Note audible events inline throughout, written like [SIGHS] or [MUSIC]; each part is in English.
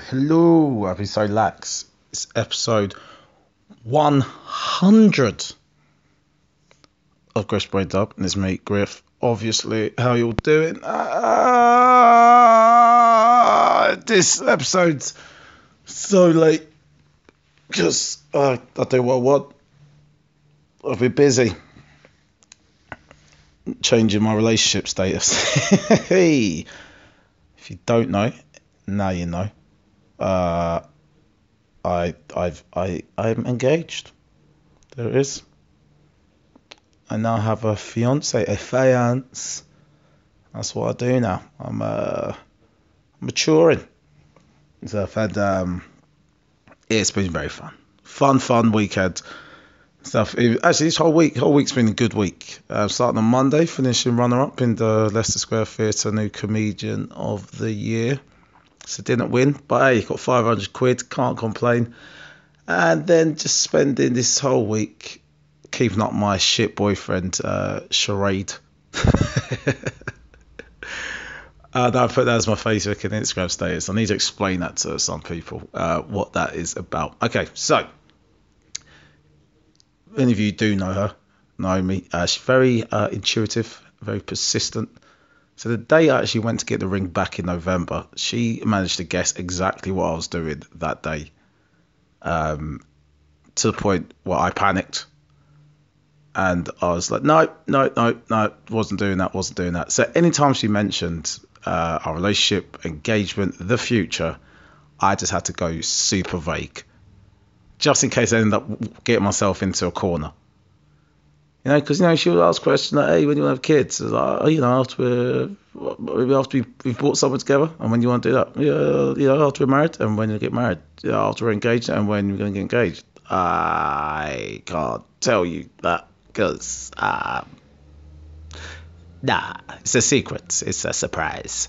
Hello, I've been so lax. It's episode 100 of Griff's Brain Dub, and it's me, Griff. Obviously, how you all doing? Ah, this episode's so late because uh, I do what I want. I've been busy changing my relationship status. [LAUGHS] if you don't know, now you know. Uh, I I've I I'm engaged. There is. I now have a fiance, a fiance. That's what I do now. I'm uh maturing. So I've had um it's been very fun. Fun, fun weekend. Stuff. Actually, this whole week, whole week's been a good week. Uh, starting on Monday, finishing runner-up in the Leicester Square Theatre New Comedian of the Year. So didn't win, but hey, you got 500 quid, can't complain. And then just spending this whole week keeping up my shit boyfriend uh, charade. [LAUGHS] uh, I put that as my Facebook and Instagram status. I need to explain that to some people uh, what that is about. Okay, so many of you do know her, Naomi. Uh, she's very uh, intuitive, very persistent. So the day I actually went to get the ring back in November, she managed to guess exactly what I was doing that day. Um, to the point where I panicked. And I was like, no, no, no, no, wasn't doing that, wasn't doing that. So anytime she mentioned uh, our relationship, engagement, the future, I just had to go super vague. Just in case I end up getting myself into a corner. You know, because you know she would ask questions like, "Hey, when you want to have kids?" Like, oh, you know, after we're, maybe after we, we've brought someone together, and when do you want to do that, yeah, you know, after we're married, and when you get married, yeah, after we're engaged, and when we're going to get engaged. I can't tell you that because, um, nah, it's a secret. It's a surprise.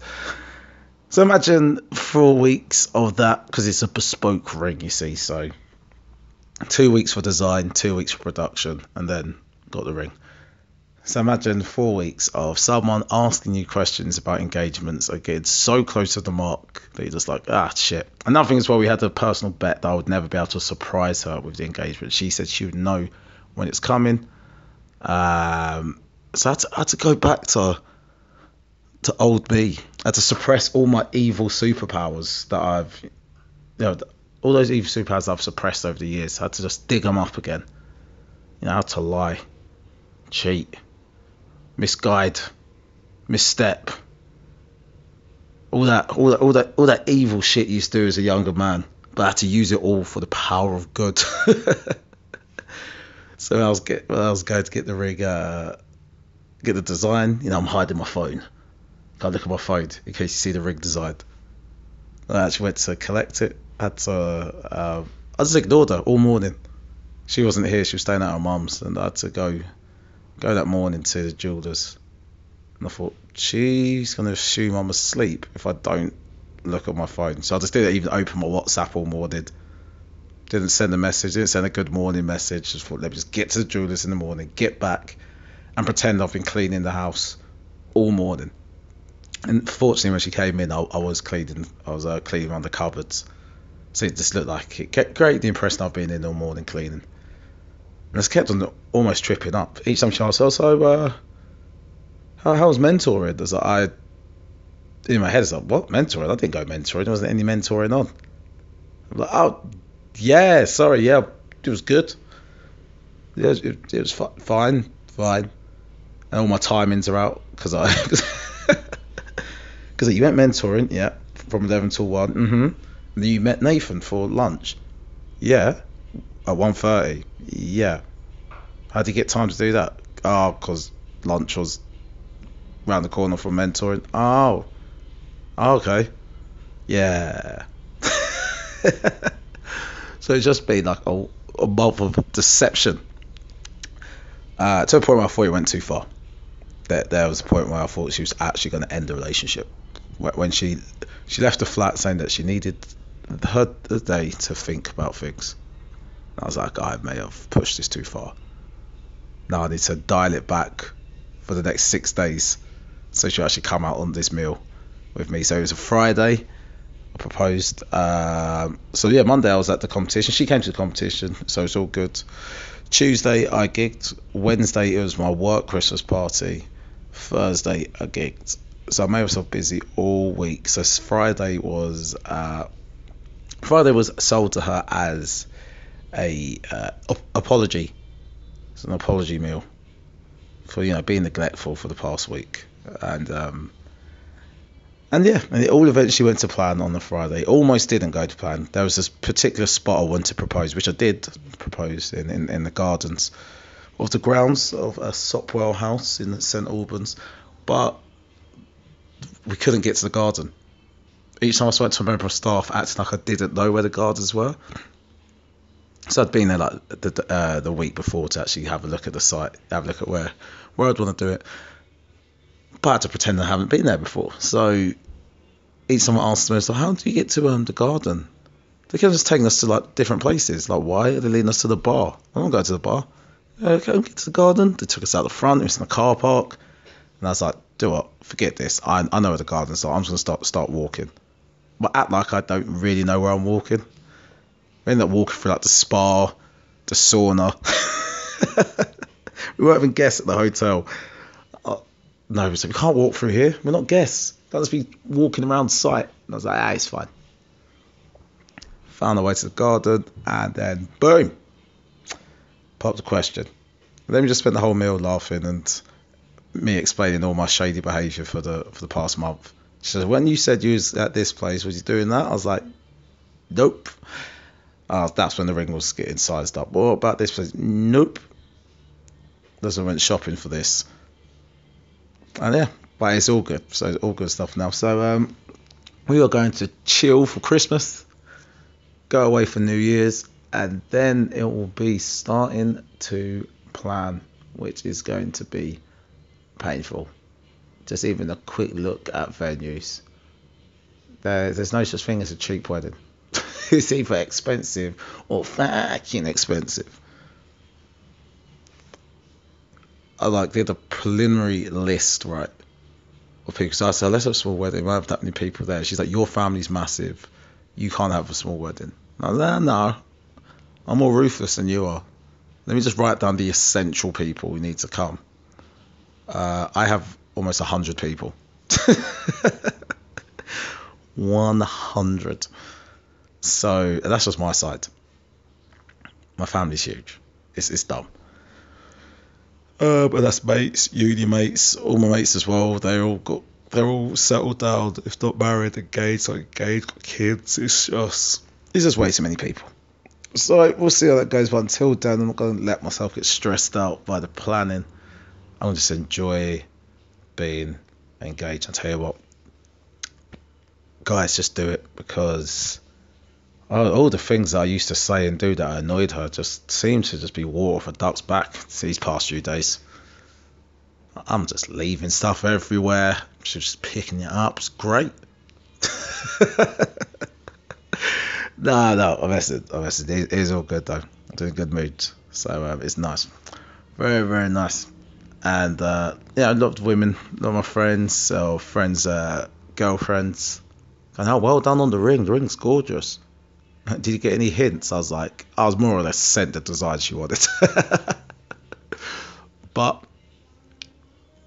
So imagine four weeks of that because it's a bespoke ring, you see. So two weeks for design, two weeks for production, and then got the ring. So imagine four weeks of someone asking you questions about engagements are getting so close to the mark that you're just like, ah, shit. Another thing as well, we had a personal bet that I would never be able to surprise her with the engagement. She said she would know when it's coming. Um, so I had, to, I had to go back to to old me. I had to suppress all my evil superpowers that I've, you know, all those evil superpowers I've suppressed over the years. I had to just dig them up again. You know, how to lie, cheat, misguide, misstep. All that, all that, all that, all that evil shit you used to do as a younger man, but I had to use it all for the power of good. [LAUGHS] so I was get, I was going to get the rig, uh, get the design. You know, I'm hiding my phone. Can't look at my phone in case you see the rig design. I actually went to collect it. I Had to, uh, I just ignored her all morning she wasn't here. She was staying at her mum's, and I had to go go that morning to the jewelers. And I thought she's gonna assume I'm asleep if I don't look at my phone. So I just didn't even open my WhatsApp all morning. Didn't send a message. Didn't send a good morning message. Just thought let me just get to the jewelers in the morning, get back, and pretend I've been cleaning the house all morning. And fortunately, when she came in, I, I was cleaning. I was uh, cleaning around the cupboards. So it just looked like it kept created the impression I've been in all morning cleaning. And it's kept on almost tripping up. Each time she asked, oh, so, uh, how, how was mentoring? Like, I, in my head, it's like, what? Mentoring? I didn't go mentoring. There wasn't any mentoring on. I'm like, oh, yeah, sorry, yeah, it was good. Yeah, it, it was fi- fine, fine. And all my timings are out because I, [LAUGHS] because you went mentoring, yeah, from 11 till 1. Mm-hmm. And then you met Nathan for lunch. Yeah. At 1.30. Yeah. How did you get time to do that? Oh, because lunch was round the corner from mentoring. Oh. oh okay. Yeah. [LAUGHS] so it's just been like a, a month of deception. Uh, to a point where I thought it went too far. There, there was a point where I thought she was actually going to end the relationship. When she she left the flat saying that she needed her the day to think about things. I was like, I may have pushed this too far. Now I need to dial it back for the next six days so she'll actually come out on this meal with me. So it was a Friday. I proposed. Um, so yeah, Monday I was at the competition. She came to the competition, so it's all good. Tuesday I gigged. Wednesday it was my work Christmas party. Thursday I gigged. So I made myself busy all week. So Friday was uh, Friday was sold to her as a uh, apology. It's an apology meal for you know being neglectful for the past week, and um, and yeah, and it all eventually went to plan on the Friday. almost didn't go to plan. There was this particular spot I wanted to propose, which I did propose in, in, in the gardens of the grounds of a Sopwell house in St Albans, but we couldn't get to the garden. Each time I spoke to a member of staff, acting like I didn't know where the gardens were. So I'd been there like the uh, the week before to actually have a look at the site, have a look at where where I'd want to do it. But I had to pretend I haven't been there before. So each I asked them, so how do you get to um, the garden? They kept just taking us to like different places. Like why are they leading us to the bar? I don't go to the bar. Okay, get to the garden. They took us out the front. It was in the car park, and I was like, do what? Forget this. I I know where the gardens are. I'm just gonna start start walking. But act like I don't really know where I'm walking. We ended up walking through like the spa, the sauna. [LAUGHS] we weren't even guests at the hotel. Uh, no, we said, we can't walk through here. We're not guests. Let us be walking around site. And I was like, ah, it's fine. Found our way to the garden, and then boom, popped a question. And then we just spent the whole meal laughing and me explaining all my shady behaviour for the for the past month. She said, when you said you was at this place, was you doing that? I was like, nope. Uh, that's when the ring was getting sized up. What about this place? Nope. Doesn't went shopping for this. And yeah, but it's all good. So all good stuff now. So um, we are going to chill for Christmas, go away for New Year's, and then it will be starting to plan, which is going to be painful. Just even a quick look at venues. There, there's no such thing as a cheap wedding. [LAUGHS] it's either expensive or fucking expensive. I like did a preliminary list, right, of people. So I said, let's have a small wedding. We have that many people there. She's like, your family's massive. You can't have a small wedding. I was like, no, I'm more ruthless than you are. Let me just write down the essential people who need to come. Uh, I have almost 100 people. [LAUGHS] 100. So that's just my side. My family's huge. It's, it's dumb. Uh, but that's mates, uni mates, all my mates as well. They all got, they're all settled down. If not married, engaged, like engaged, got kids. It's just, it's just way too many people. So we'll see how that goes. But until then, I'm not going to let myself get stressed out by the planning. I'm going to just enjoy being engaged. I tell you what, guys, just do it because all the things I used to say and do that annoyed her just seem to just be water for ducks back these past few days. I'm just leaving stuff everywhere. She's just picking it up. It's great. [LAUGHS] no, no, I'm messing. I'm. It is all good though. I'm doing good mood. So um, it's nice. Very, very nice. And uh, yeah, I loved women. Love my friends. So friends, uh, girlfriends. And how well done on the ring. The ring's gorgeous. [LAUGHS] Did you get any hints? I was like, I was more or less sent the design she wanted. [LAUGHS] but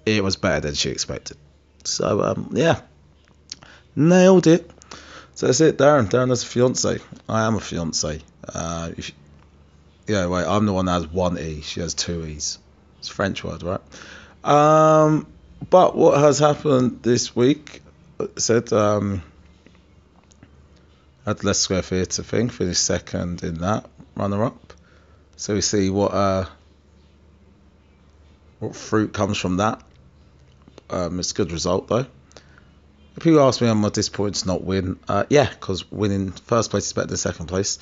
it was better than she expected. So, um, yeah, nailed it. So that's it, Darren. Darren has a fiance. I am a fiance. Uh, if, yeah, wait, I'm the one that has one E. She has two E's. It's French word, right? Um, but what has happened this week? said um, square theatre thing, finished second in that runner up. So we see what uh, what fruit comes from that. Um, it's a good result though. If people ask me, I'm I disappointed to not win? Uh, yeah, because winning first place is better than second place.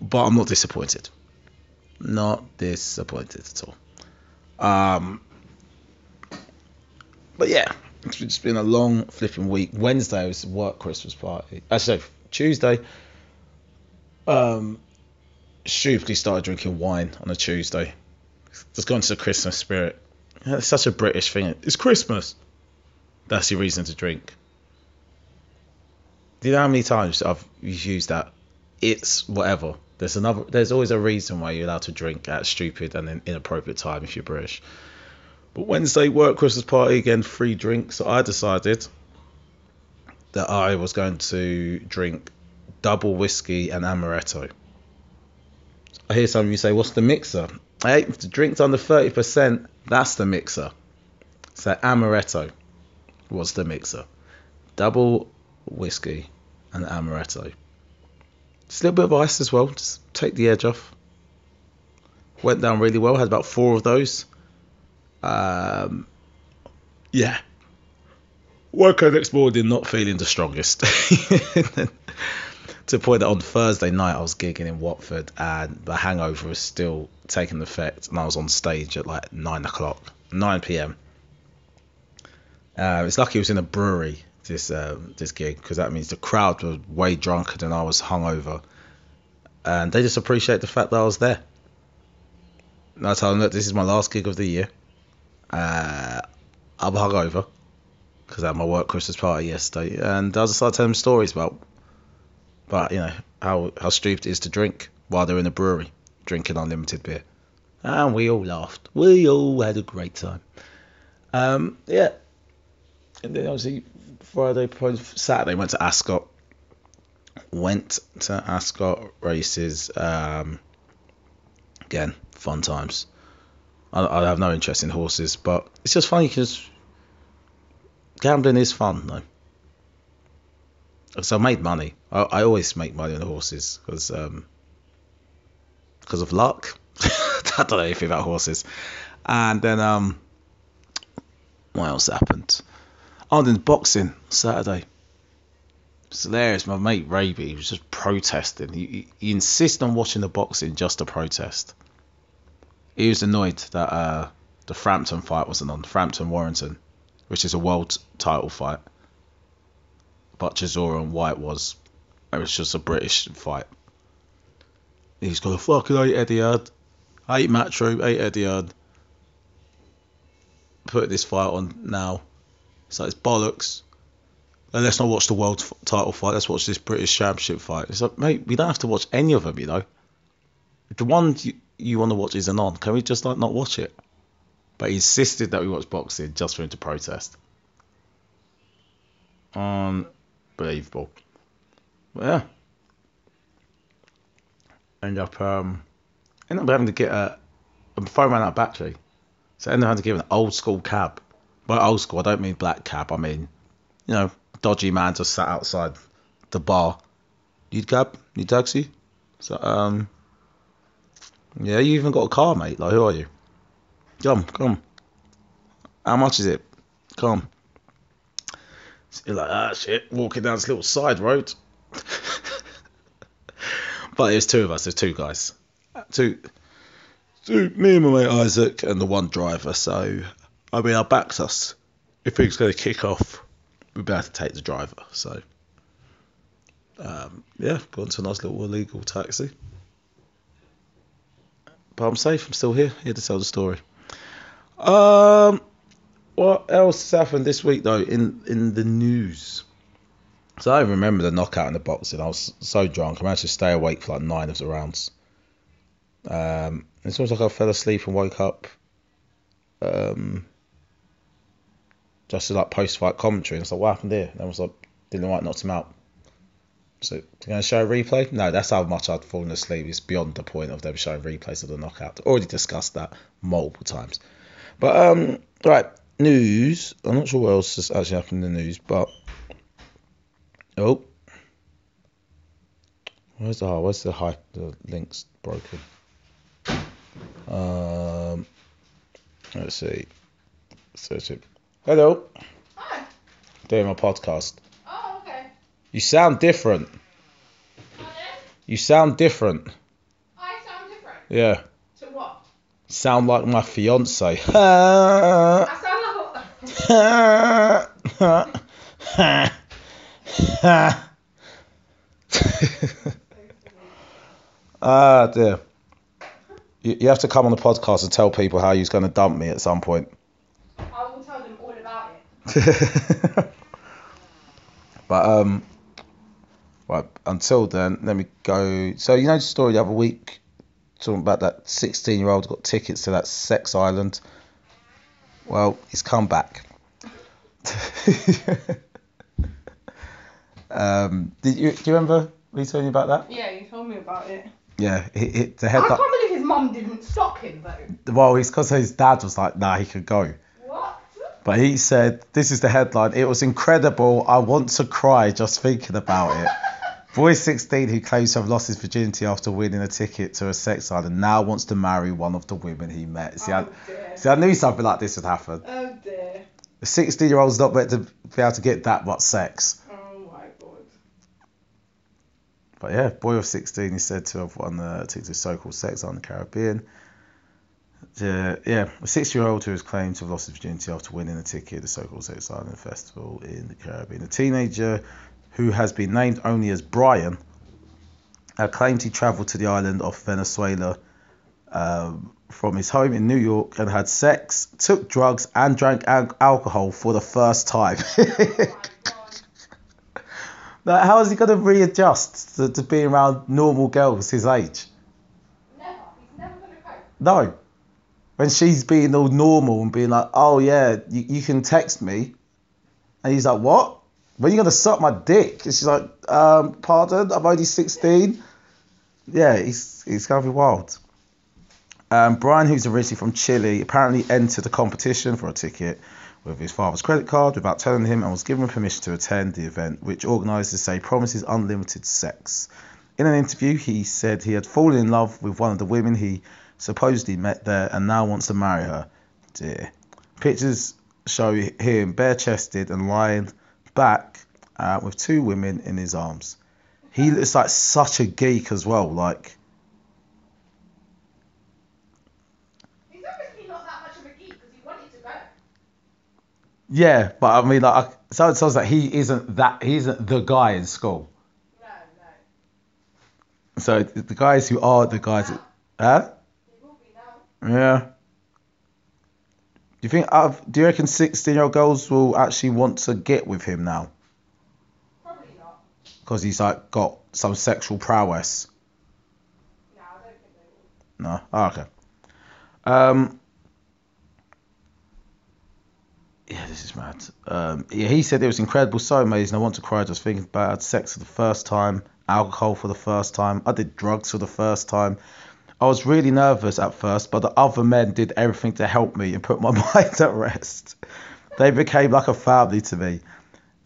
But I'm not disappointed. Not disappointed at all. Um, but yeah, it's just been a long flipping week. Wednesday was work Christmas party. Actually, Tuesday, um, stupidly started drinking wine on a Tuesday. Just gone to the Christmas spirit. It's such a British thing. It's Christmas. That's your reason to drink. Do you know how many times I've used that? It's whatever. There's another. There's always a reason why you're allowed to drink at stupid and inappropriate time if you're British. But Wednesday work Christmas party again, free drinks. So I decided that I was going to drink double whiskey and amaretto. I hear some of you say, "What's the mixer?" Hey, if the drink's under thirty percent, that's the mixer. So amaretto was the mixer. Double whiskey and amaretto. Just a little bit of ice as well, just take the edge off. Went down really well, had about four of those. Um, yeah. Up next morning not feeling the strongest. [LAUGHS] to point that on Thursday night I was gigging in Watford and the hangover was still taking effect and I was on stage at like 9 o'clock, 9 p.m. Uh, it's lucky it was in a brewery this um, this gig because that means the crowd were way drunker than I was hungover, and they just appreciate the fact that I was there. And I told them that this is my last gig of the year. Uh, I'm hungover because I had my work Christmas party yesterday, and I was just started telling stories about, about you know how how stupid it is to drink while they're in a brewery drinking unlimited beer, and we all laughed. We all had a great time. Um, yeah, and then obviously Friday, Saturday went to Ascot. Went to Ascot races. Um, again, fun times. I, I, have no interest in horses, but it's just funny because gambling is fun though. So I made money. I, I always make money on the horses because um, because of luck. [LAUGHS] I don't know anything about horses. And then um, what else happened? Oh, then boxing Saturday. It's hilarious. My mate Raby was just protesting. He, he, he on watching the boxing just to protest. He was annoyed that uh, the Frampton fight wasn't on. Frampton Warrington, which is a world title fight. But Chisora and Whyte was. It was just a British fight. He's got a fucking hate Eddie Hearn. Hate Matchroom, hate Eddie Hearn. Put this fight on now. So it's bollocks. And let's not watch the world title fight. Let's watch this British Championship fight. It's like, mate, we don't have to watch any of them, you know. The one you, you want to watch isn't on. Can we just like not watch it? But he insisted that we watch boxing just for him to protest. Unbelievable. But yeah. End up um end up having to get a, a phone ran out of battery. So I ended up having to give an old school cab by old school, I don't mean black cab. I mean, you know, dodgy man just sat outside the bar. Need cab? Need taxi? So, um, yeah, you even got a car, mate. Like, who are you? Come, come. How much is it? Come. So you're like, ah, shit, walking down this little side road. [LAUGHS] but there's two of us. There's two guys. Two, two, me and my mate Isaac, and the one driver. So I mean, our backs us. If things going to kick off, we better have to take the driver. So, um, yeah, gone to a nice little illegal taxi. But I'm safe. I'm still here, here to tell the story. Um, what else has happened this week though in in the news? So I remember the knockout in the boxing. I was so drunk. I managed to stay awake for like nine of the rounds. Um, it's almost like I fell asleep and woke up. Um, just like post fight commentary. And it's like, what happened there? And I was like, Dillian Whyte knocked him out. So, going to show a replay? No, that's how much I'd fallen asleep. It's beyond the point of them showing replays of the knockout. Already discussed that multiple times. But, um, right, news. I'm not sure what else has actually happened in the news, but. Oh. Where's the, where's the hype? The link's broken. Um, let's see. Search it. Hello. Hi. Doing my podcast. Oh, okay. You sound different. Pardon? You sound different. I sound different. Yeah. Sound like my fiance. I sound like. ah dear. You, you have to come on the podcast and tell people how you're going to dump me at some point. I will tell them all about it. [LAUGHS] but um, Right, until then, let me go. So, you know the story the other week, talking about that 16 year old got tickets to that sex island? Well, he's come back. [LAUGHS] um, did you, do you remember me telling you about that? Yeah, you told me about it. Yeah, he, he, the I can't believe his mum didn't stop him though. Well, it's because his dad was like, nah, he could go. What? But he said, this is the headline. It was incredible. I want to cry just thinking about it. [LAUGHS] Boy 16 who claims to have lost his virginity after winning a ticket to a sex island now wants to marry one of the women he met. See, I, oh dear. see, I knew something like this would happen. Oh dear. A 16 year old's not meant to be able to get that much sex. Oh my god. But yeah, boy of 16 is said to have won the ticket to so called sex island in the Caribbean. Yeah, yeah, a six year old who has claimed to have lost his virginity after winning a ticket to the so called Sex Island Festival in the Caribbean. A teenager who has been named only as Brian uh, claimed he travelled to the island of Venezuela um, from his home in New York and had sex, took drugs, and drank al- alcohol for the first time. [LAUGHS] Like, how is he going to readjust to, to being around normal girls his age? Never. He's never gonna cope. No. When she's being all normal and being like, oh yeah, you, you can text me. And he's like, what? When are you to suck my dick? And she's like, um, pardon, I'm only 16. Yeah, he's, he's to be wild. Um, Brian, who's originally from Chile, apparently entered a competition for a ticket with his father's credit card without telling him and was given permission to attend the event, which organisers say promises unlimited sex. In an interview, he said he had fallen in love with one of the women he supposedly met there and now wants to marry her. Dear. Pictures show him bare chested and lying back uh, with two women in his arms. He looks like such a geek as well. Like, He's obviously not that much of a geek because he wanted to go. yeah, but I mean, like, so it sounds like he isn't that. He isn't the guy in school. No, no. So the guys who are the guys, huh? He will be now. Yeah. Do you think? Uh, do you reckon sixteen-year-old girls will actually want to get with him now Probably not. because he's like got some sexual prowess? No, I don't think they will. No. Oh, okay. Um. Yeah, this is mad. Um, yeah, he said it was incredible, so amazing. I want to cry just thinking about it. I had sex for the first time, alcohol for the first time. I did drugs for the first time. I was really nervous at first, but the other men did everything to help me and put my [LAUGHS] mind at rest. They became like a family to me.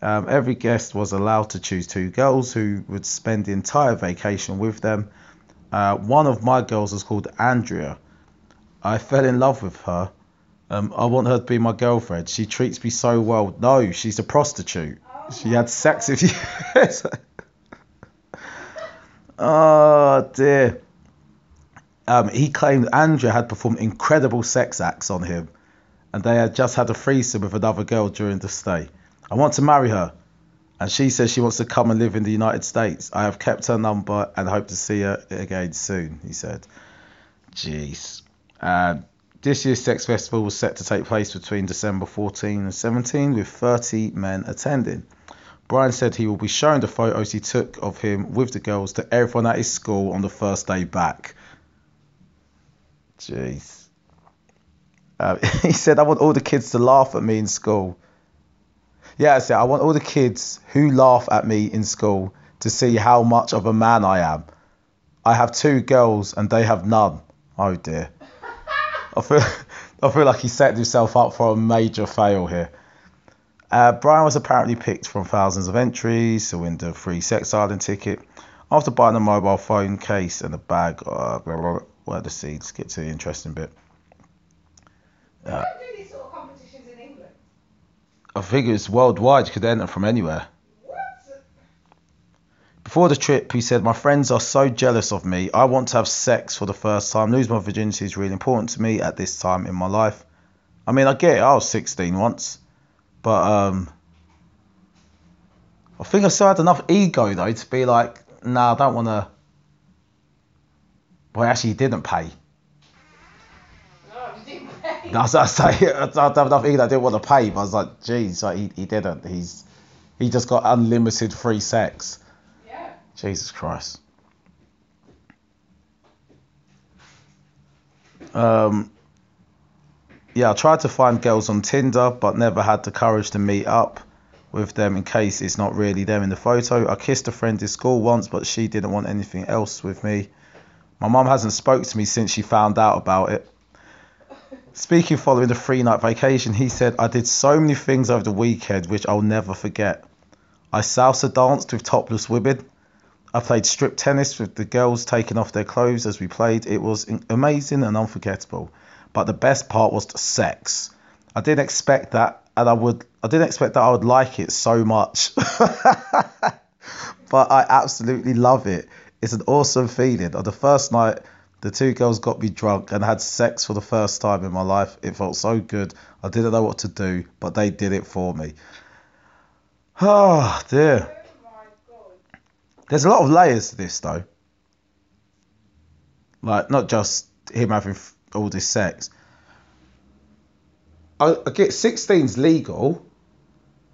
Um, every guest was allowed to choose two girls who would spend the entire vacation with them. Uh, one of my girls was called Andrea. I fell in love with her. Um, I want her to be my girlfriend. She treats me so well. No, she's a prostitute. Oh She had sex with [LAUGHS] you. oh dear. Um, he claimed Andrea had performed incredible sex acts on him, and they had just had a threesome with another girl during the stay. I want to marry her, and she says she wants to come and live in the United States. I have kept her number and hope to see her again soon. He said. Jeez. Um, this year's Sex Festival was set to take place between December 14 and 17, with 30 men attending. Brian said he will be showing the photos he took of him with the girls to everyone at his school on the first day back. Jeez. Uh, [LAUGHS] he said, I want all the kids to laugh at me in school. Yeah, I said, I want all the kids who laugh at me in school to see how much of a man I am. I have two girls and they have none. Oh dear. I feel, [LAUGHS] I feel like he set himself up for a major fail here. Uh, Brian was apparently picked from thousands of entries to win the free Sex Island ticket after buying a mobile phone case and a bag. Uh, blah, blah, blah. Well, the seeds get to the interesting bit. They Yeah. don't do these sort of competitions in England. I think it's worldwide. You could enter from anywhere. What? Before the trip, he said, My friends are so jealous of me. I want to have sex for the first time. Lose my virginity is really important to me at this time in my life. I mean, I get it. I was 16 once. But um, I think I still had enough ego, though, to be like, Nah, I don't want to. Well, actually, he didn't pay. No, you didn't pay. That's what I say. I don't enough ego. I didn't want to pay. But I was like, Geez, like, he, he didn't. He's He just got unlimited free sex. Yeah. Jesus Christ. Um, yeah, I tried to find girls on Tinder, but never had the courage to meet up with them in case it's not really them in the photo. I kissed a friend in school once, but she didn't want anything else with me. My mum hasn't spoke to me since she found out about it. Speaking following the three night vacation, he said, I did so many things over the weekend which I'll never forget. I salsa danced with topless women. I played strip tennis with the girls taking off their clothes as we played. It was amazing and unforgettable. But the best part was the sex. I didn't expect that, and I would. I didn't expect that I would like it so much. [LAUGHS] but I absolutely love it. It's an awesome feeling. On the first night, the two girls got me drunk and had sex for the first time in my life. It felt so good. I didn't know what to do, but they did it for me. Oh [SIGHS] dear. Oh. There's a lot of layers to this though. Like not just him having all this sex. I, I get 16's legal,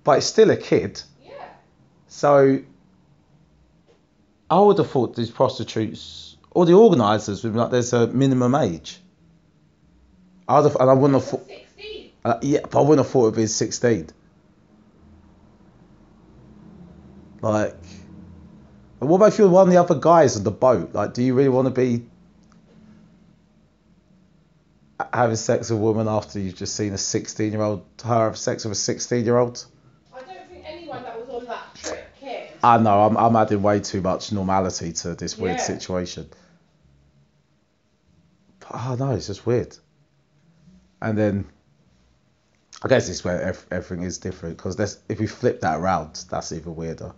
but it's still a kid. Yeah. So I would have thought these prostitutes or the organisers would be like there's a minimum age. I would have, and I wouldn't have thought. 16. Uh, yeah, but I wouldn't have thought it'd been 16. Like, and what about if you're one of the other guys on the boat? Like, do you really want to be having sex with a woman after you've just seen a 16 year old, her have sex with a 16 year old? I don't think anyone that was on that trip cared. I know, I'm, I'm adding way too much normality to this weird Yeah. situation. But, oh no, it's just weird. And then, I guess it's where ev- everything is different because if we flip that around, that's even weirder.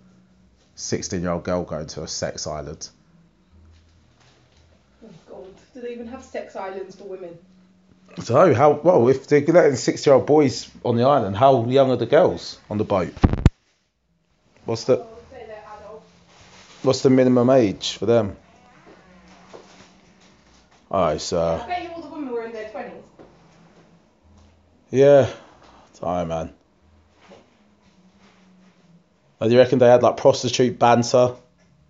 16 year old girl going to a sex island. Oh god. Do they even have sex islands for women? So, how, well, if they're letting 6 year old boys on the island, how young are the girls on the boat? What's the, Oh, say they're adults. What's the minimum age for them? Alright, so. I bet you all the women were in their 20s. Yeah, time man. Like, do you reckon they had like prostitute banter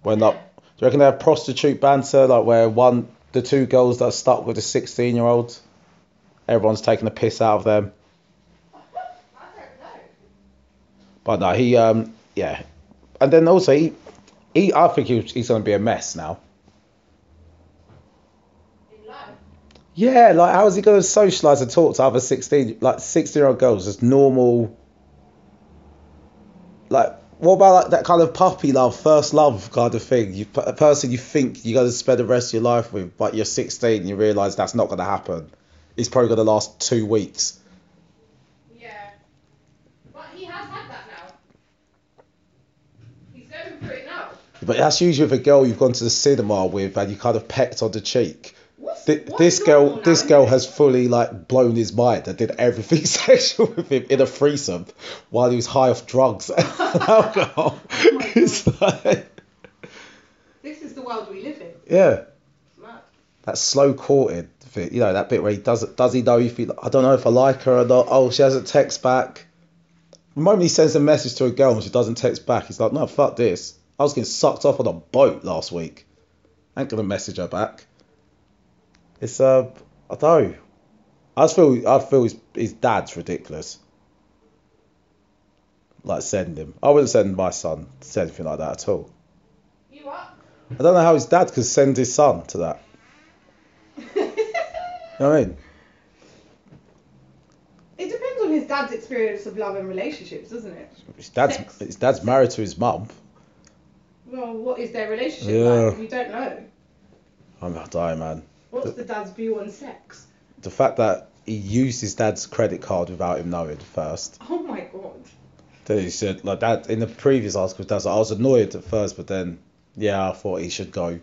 when like? Do you reckon they had prostitute banter like where one the two girls that are stuck with the sixteen year old, everyone's taking a piss out of them. I don't know. But no, he um yeah, and then also he he I think he, he's gonna be a mess now. Yeah, like how is he gonna socialise and talk to other sixteen like sixteen year old girls as normal? Like what about like that kind of puppy love, first love kind of thing? You a person you think you're gonna spend the rest of your life with, but you're 16 and you realise that's not gonna happen. It's probably gonna last two weeks. Yeah. But he has had that now. He's going through it now. But that's usually with a girl you've gone to the cinema with and you kind of pecked on the cheek. Th- this girl, this girl has fully like blown his mind and did everything [LAUGHS] sexual with him in a threesome while he was high off drugs and [LAUGHS] [LAUGHS] alcohol. Oh it's like, This is the world we live in. yeah, mad. that slow courting you know, that bit where he does does he know if he, I don't know if I like her or not. Oh, she hasn't text back. The moment he sends a message to a girl and she doesn't text back, he's like, no, fuck this. I was getting sucked off on a boat last week. I ain't gonna message her back. It's uh, I don't know. I just feel I feel his his dad's ridiculous. Like send him. I wouldn't send my son to anything like that at all. You what? I don't know how his dad could send his son to that. You [LAUGHS] know what I mean? It depends on his dad's experience of love and relationships, doesn't it? His dad's Sex. his dad's married to his mum. Well, what is their relationship Yeah. like? We don't know. I'm not dying, man. What's the dad's view on sex? The fact that he used his dad's credit card without him knowing first. Oh my god. Then he said like that in the previous article. Dad's like, I was annoyed at first, but then yeah, I thought he should go.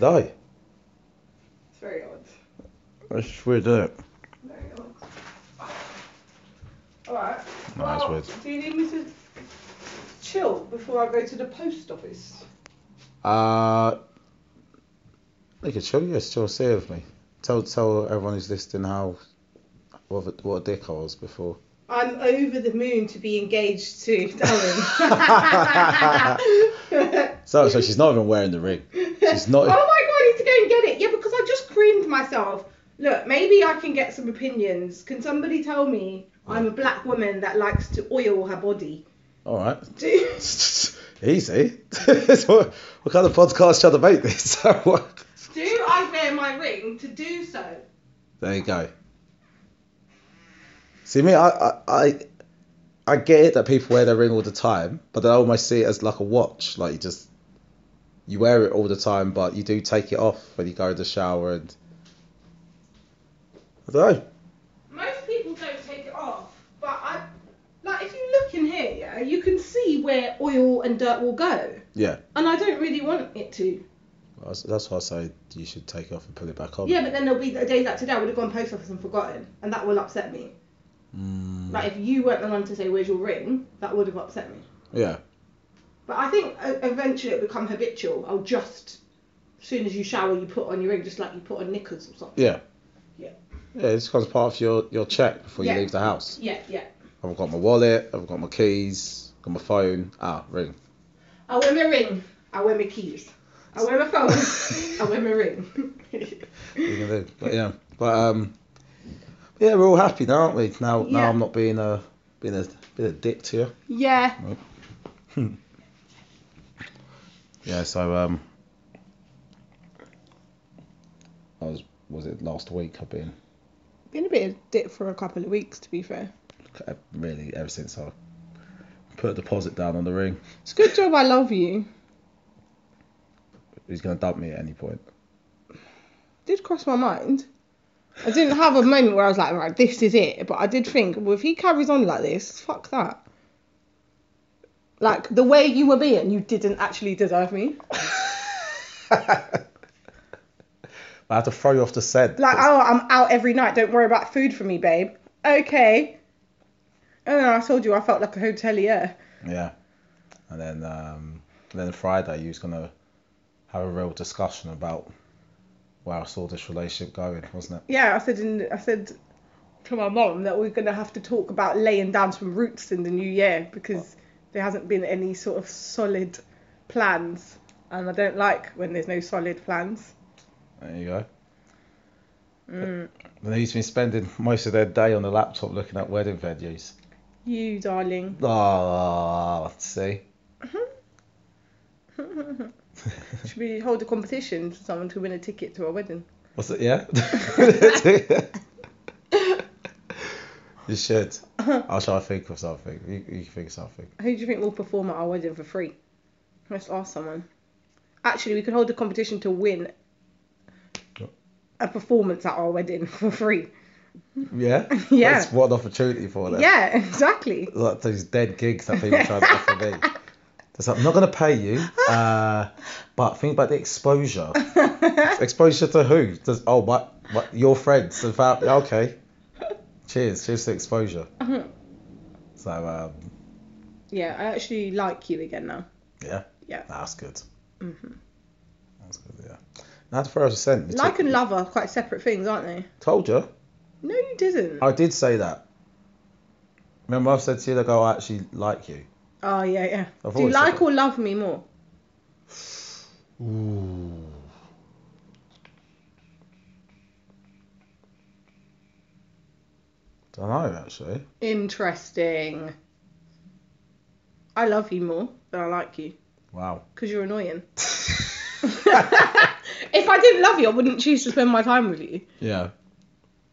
No, It's very odd. that's weird, isn't it? Very odd. Alright. No, that's weird. Do you need me to chill before I go to the post office? Uh, they could show you, still say with me. Tell tell everyone who's listening how what a, what a dick I was before. I'm over the moon to be engaged to [LAUGHS] Darren. [LAUGHS] So, so she's not even wearing the ring. She's not. [LAUGHS] Oh my god, I need to go and get it. Yeah, because I just creamed myself. Look, maybe I can get some opinions. Can somebody tell me I'm a black woman that likes to oil her body? All right. [LAUGHS] [LAUGHS] Easy. [LAUGHS] what, what kind of podcast trying to make this? Do I wear my ring to do so? there you go. See me, I, I, I, I get it that people wear their ring all the time, but I almost see it as like a watch. Like you just, you wear it all the time, but you do take it off when you go to the shower and. I don't know. Most people don't take it off, but I, like if you look in here, yeah, you can see where oil and dirt will go, Yeah. and I don't really want it to. That's, that's why I say you should take it off and put it back on. Yeah, but then there'll be a day like today I would have gone post office and forgotten, and that will upset me. Mm, Like if you weren't the one to say where's your ring, that would have upset me. yeah. But I think eventually it'll become habitual. I'll just, as soon as you shower, you put on your ring, just like you put on knickers or something. Yeah. Yeah. Yeah, it just becomes part of your, your check before you leave the house. Yeah, yeah. I've got my wallet, I've got my keys, got my phone. Ah, ring. I wear my ring. I wear my keys. I wear my phone. [LAUGHS] I wear my ring. Do? But yeah, but um, yeah, we're all happy now, aren't we? Now, now I'm not being a being a being a dick to you. yeah. [LAUGHS] Yeah, so um, I was was it last week? I've been Been a bit of dip for a couple of weeks, to be fair. Really ever since I put a deposit down on the ring. It's a good job I love you. He's gonna dump me at any point. Did cross my mind. I didn't have a moment where I was like, right, this is it. But I did think, well, if he carries on like this, fuck that. Like the way you were being, you didn't actually deserve me. [LAUGHS] I have to throw you off the scent. Like, oh, I'm out every night. Don't worry about food for me, babe. Okay. And then I told you I felt like a hotelier. Yeah. And then um, and then Friday you was gonna have a real discussion about where I saw this relationship going, wasn't it? Yeah, I said in, I said to my mom that we're gonna have to talk about laying down some roots in the new year because there hasn't been any sort of solid plans, and I don't like when there's no solid plans. There you go. Mm. And he's been spending most of their day on the laptop looking at wedding venues. You darling. Ah, oh, let's see. [LAUGHS] Should we hold a competition for someone to win a ticket to a wedding? What's it? Yeah. [LAUGHS] you should. [LAUGHS] I'll try to think of something. You, you can think of something. Who do you think will perform at our wedding for free? Let's ask someone. Actually, we could hold a competition to win a performance at our wedding for free. Yeah. [LAUGHS] Yeah. That's what an opportunity for them. Yeah, exactly. Like those dead gigs that people try to offer me. [LAUGHS] It's like, I'm not going to pay you, [LAUGHS] uh, but think about the exposure. exposure to who? Does, oh, what, what? Your friends. The fam- okay. Cheers. Cheers to exposure. Mhm. So, um, Yeah, I actually like you again now. yeah. Yeah. That's good. hmm That's good, yeah. Now, for us sent. Like and love are quite separate things, aren't they? Told you. No, you didn't. I did say that. Remember, I've said to you, like, oh, I actually like you. Oh, yeah, yeah. I've Do you always said like that. or love me more? Ooh. Don't know, actually. Interesting. I love you more than I like you Wow. because you're annoying. [LAUGHS] [LAUGHS] if I didn't love you, I wouldn't choose to spend my time with you. Yeah.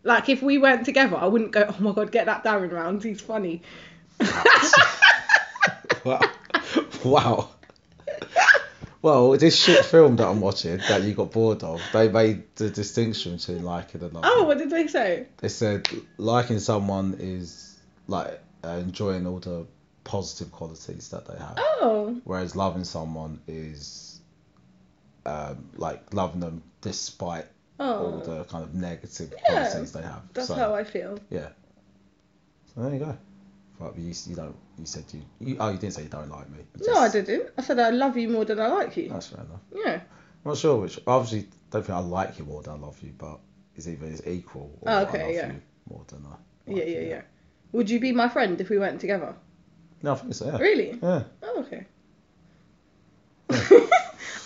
Like if we weren't together, I wouldn't go. Oh my god, get that Darren round. He's funny. [LAUGHS] Wow. wow. Well, this shit film that I'm watching that you got bored of, they made the distinction between liking and loving. Oh, what did they say? They said liking someone is like uh, enjoying all the positive qualities that they have, Oh, whereas loving someone is um, like loving them despite Oh. all oh, the kind of negative Yeah, qualities they have. that's so, how I feel. Yeah. So there you go. Right, but you, you don't. You said you, you. Oh, you didn't say you don't like me. You No, I didn't. I said I love you more than I like you. That's fair enough. Yeah. I'm not sure which. Obviously, don't think I like you more than I love you, but it's either it's equal or Oh, I okay, love yeah. you more than I. Yeah, like yeah, you. yeah. Would you be my friend if we weren't together? No, I think so. Yeah. Really? Yeah. Oh, okay. [LAUGHS]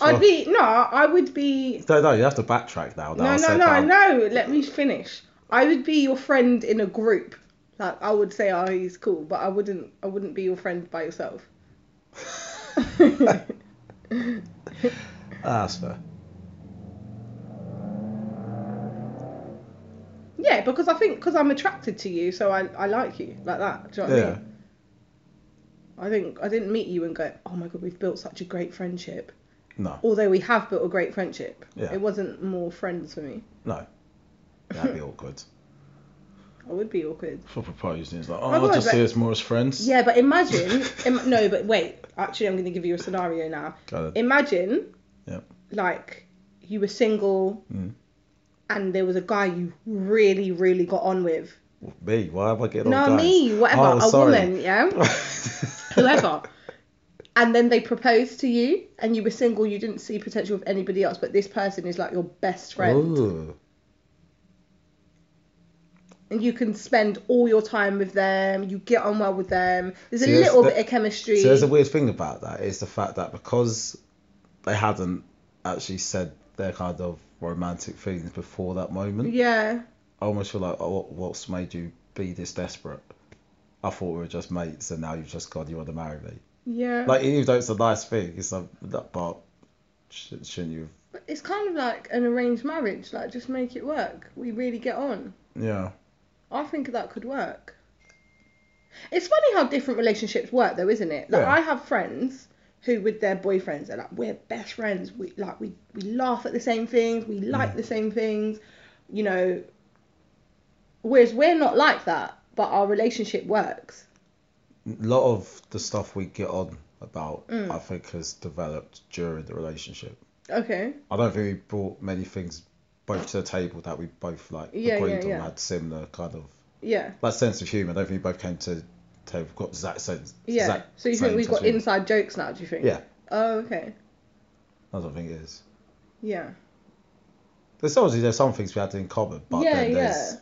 I'd be no, I would be No, no, you have to backtrack now. no, I no, no, no. Let me finish. I would be your friend in a group. Like I would say, oh, he's cool, but I wouldn't. I wouldn't be your friend by yourself. [LAUGHS] That's fair. yeah, because I think because I'm attracted to you, so I I like you like that. Do you know what I Yeah. mean? I think I didn't meet you and go, oh my god, we've built such a great friendship. No, Although we have built a great friendship, Yeah. it wasn't more friends for me. no. That'd be [LAUGHS] awkward. I would be awkward. For proposing, it's like, oh, I'll just see us more as friends. Yeah, but imagine. [LAUGHS] Im- no, but wait. Actually, I'm going to give you a scenario now. Imagine, Yep. like, you were single Mm. and there was a guy you really, really got on with. Me? Why have I getting No, guys? me, whatever, Oh, a sorry. woman, yeah, [LAUGHS] whoever. And then they proposed to you, and you were single. You didn't see potential with anybody else, but this person is like your best friend, Ooh. and you can spend all your time with them. You get on well with them. There's a See, that's little the- bit of chemistry. So there's a weird thing about that is the fact that because they hadn't actually said their kind of romantic feelings before that moment, yeah, I almost feel like, oh, what, what's made you be this desperate? I thought we were just mates, and now you've just gone, you want to marry me. Yeah. Like, even though it's a nice thing, it's like, that- but sh- shouldn't you? But it's kind of like an arranged marriage. Like, just make it work. We really get on. Yeah. I think that could work. It's funny how different relationships work, though, isn't it? Like, Yeah. I have friends who, with their boyfriends, are like, we're best friends. We like, we we laugh at the same things. We like mm. the same things. You know. Whereas we're not like that, but our relationship works. A lot of the stuff we get on about, Mm. I think, has developed during the relationship. Okay. I don't think we brought many things both to the table that we both like Yeah, agreed yeah, on yeah. had similar kind of Yeah. like sense of humour. I don't think we both came to table got exact sense. Yeah. exact so you think we've got of humour. inside jokes now? Do you think? Yeah, Oh, okay. I don't think it is. Yeah. There's obviously there's some things we had in common, but yeah, then there's yeah.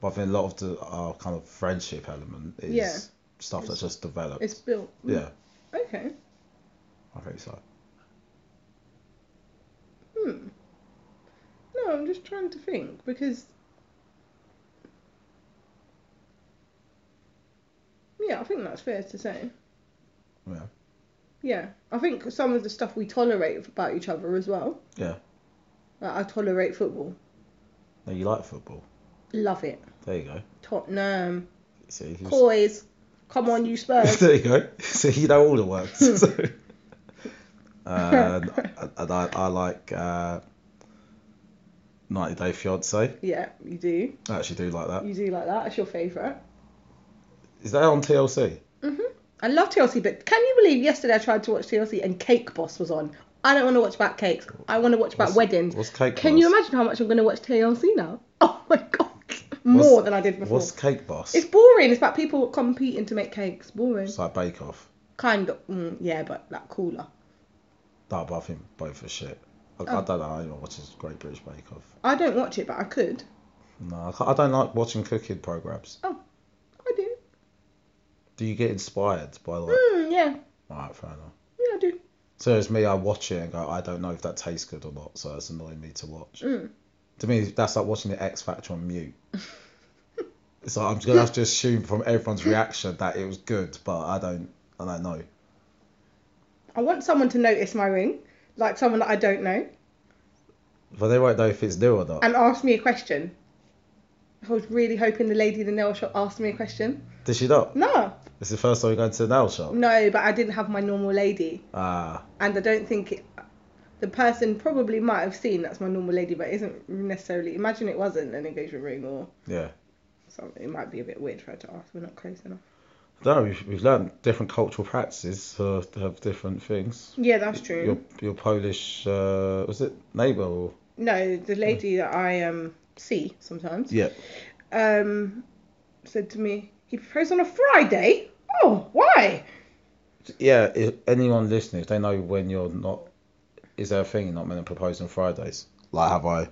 but I think a lot of the our kind of friendship element is Stuff that's just developed. It's built. yeah, Okay. I think so. Hmm. No, I'm just trying to think because. Yeah, I think that's fair to say. Yeah. Yeah, I think some of the stuff we tolerate about each other as well. Yeah. Like I tolerate football, No, you like football. love it. There you go. Tottenham, See, come on, you [LAUGHS] Spurs. there you go. [LAUGHS] So you know all the words. [LAUGHS] so. uh, and I, I like uh, 90 Day Fiance. yeah, you do. I actually do like that. You do like that. That's your favourite. Is that on TLC? Mhm. I love TLC, but can you believe yesterday I tried to watch TLC and Cake Boss was on? I don't want to watch about cakes. I want to watch about What's- weddings. What's Cake Boss? Can Boss? you imagine how much I'm going to watch TLC now? Oh my god, more than I did before. What's Cake Boss? It's boring. It's about people competing to make cakes. Boring. It's like Bake Off. Kind of. Mm, yeah, but like cooler. No, but I think both are shit. I, Oh. I don't know anyone watches Great British Bake Off. I don't watch it, but I could. No, I, I don't like watching cooking programs. Oh, I do. Do you get inspired by like? Mm, yeah. Alright, fair enough. Yeah, I do. So it's me, I watch it and go, I don't know if that tastes good or not, so it's annoying me to watch. Mm. To me, that's like watching the X Factor on mute. [LAUGHS] so I'm just gonna have to assume from everyone's reaction that it was good, but I don't, I don't know. I want someone to notice my ring, like someone that I don't know, But they won't know if it's new or not. and ask me a question. I was really hoping the lady in the nail shop asked me a question. Did she not? No, It's the first time you're going to the nail shop. no, but I didn't have my normal lady, Ah, and I don't think it, the person probably might have seen that's my normal lady, but isn't necessarily. Imagine it wasn't an engagement ring or yeah. something. It might be a bit weird for her to ask. We're not close enough. I don't know. We've, we've learned different cultural practices to have different things. Yeah, that's true. Your your Polish uh, was it neighbour or? No, the lady that I um see sometimes Yeah. um said to me, he proposed on a Friday. Oh, why? Yeah. If anyone listening, if they know when you're not, is there a thing you're not meant to propose on Fridays? Like, have I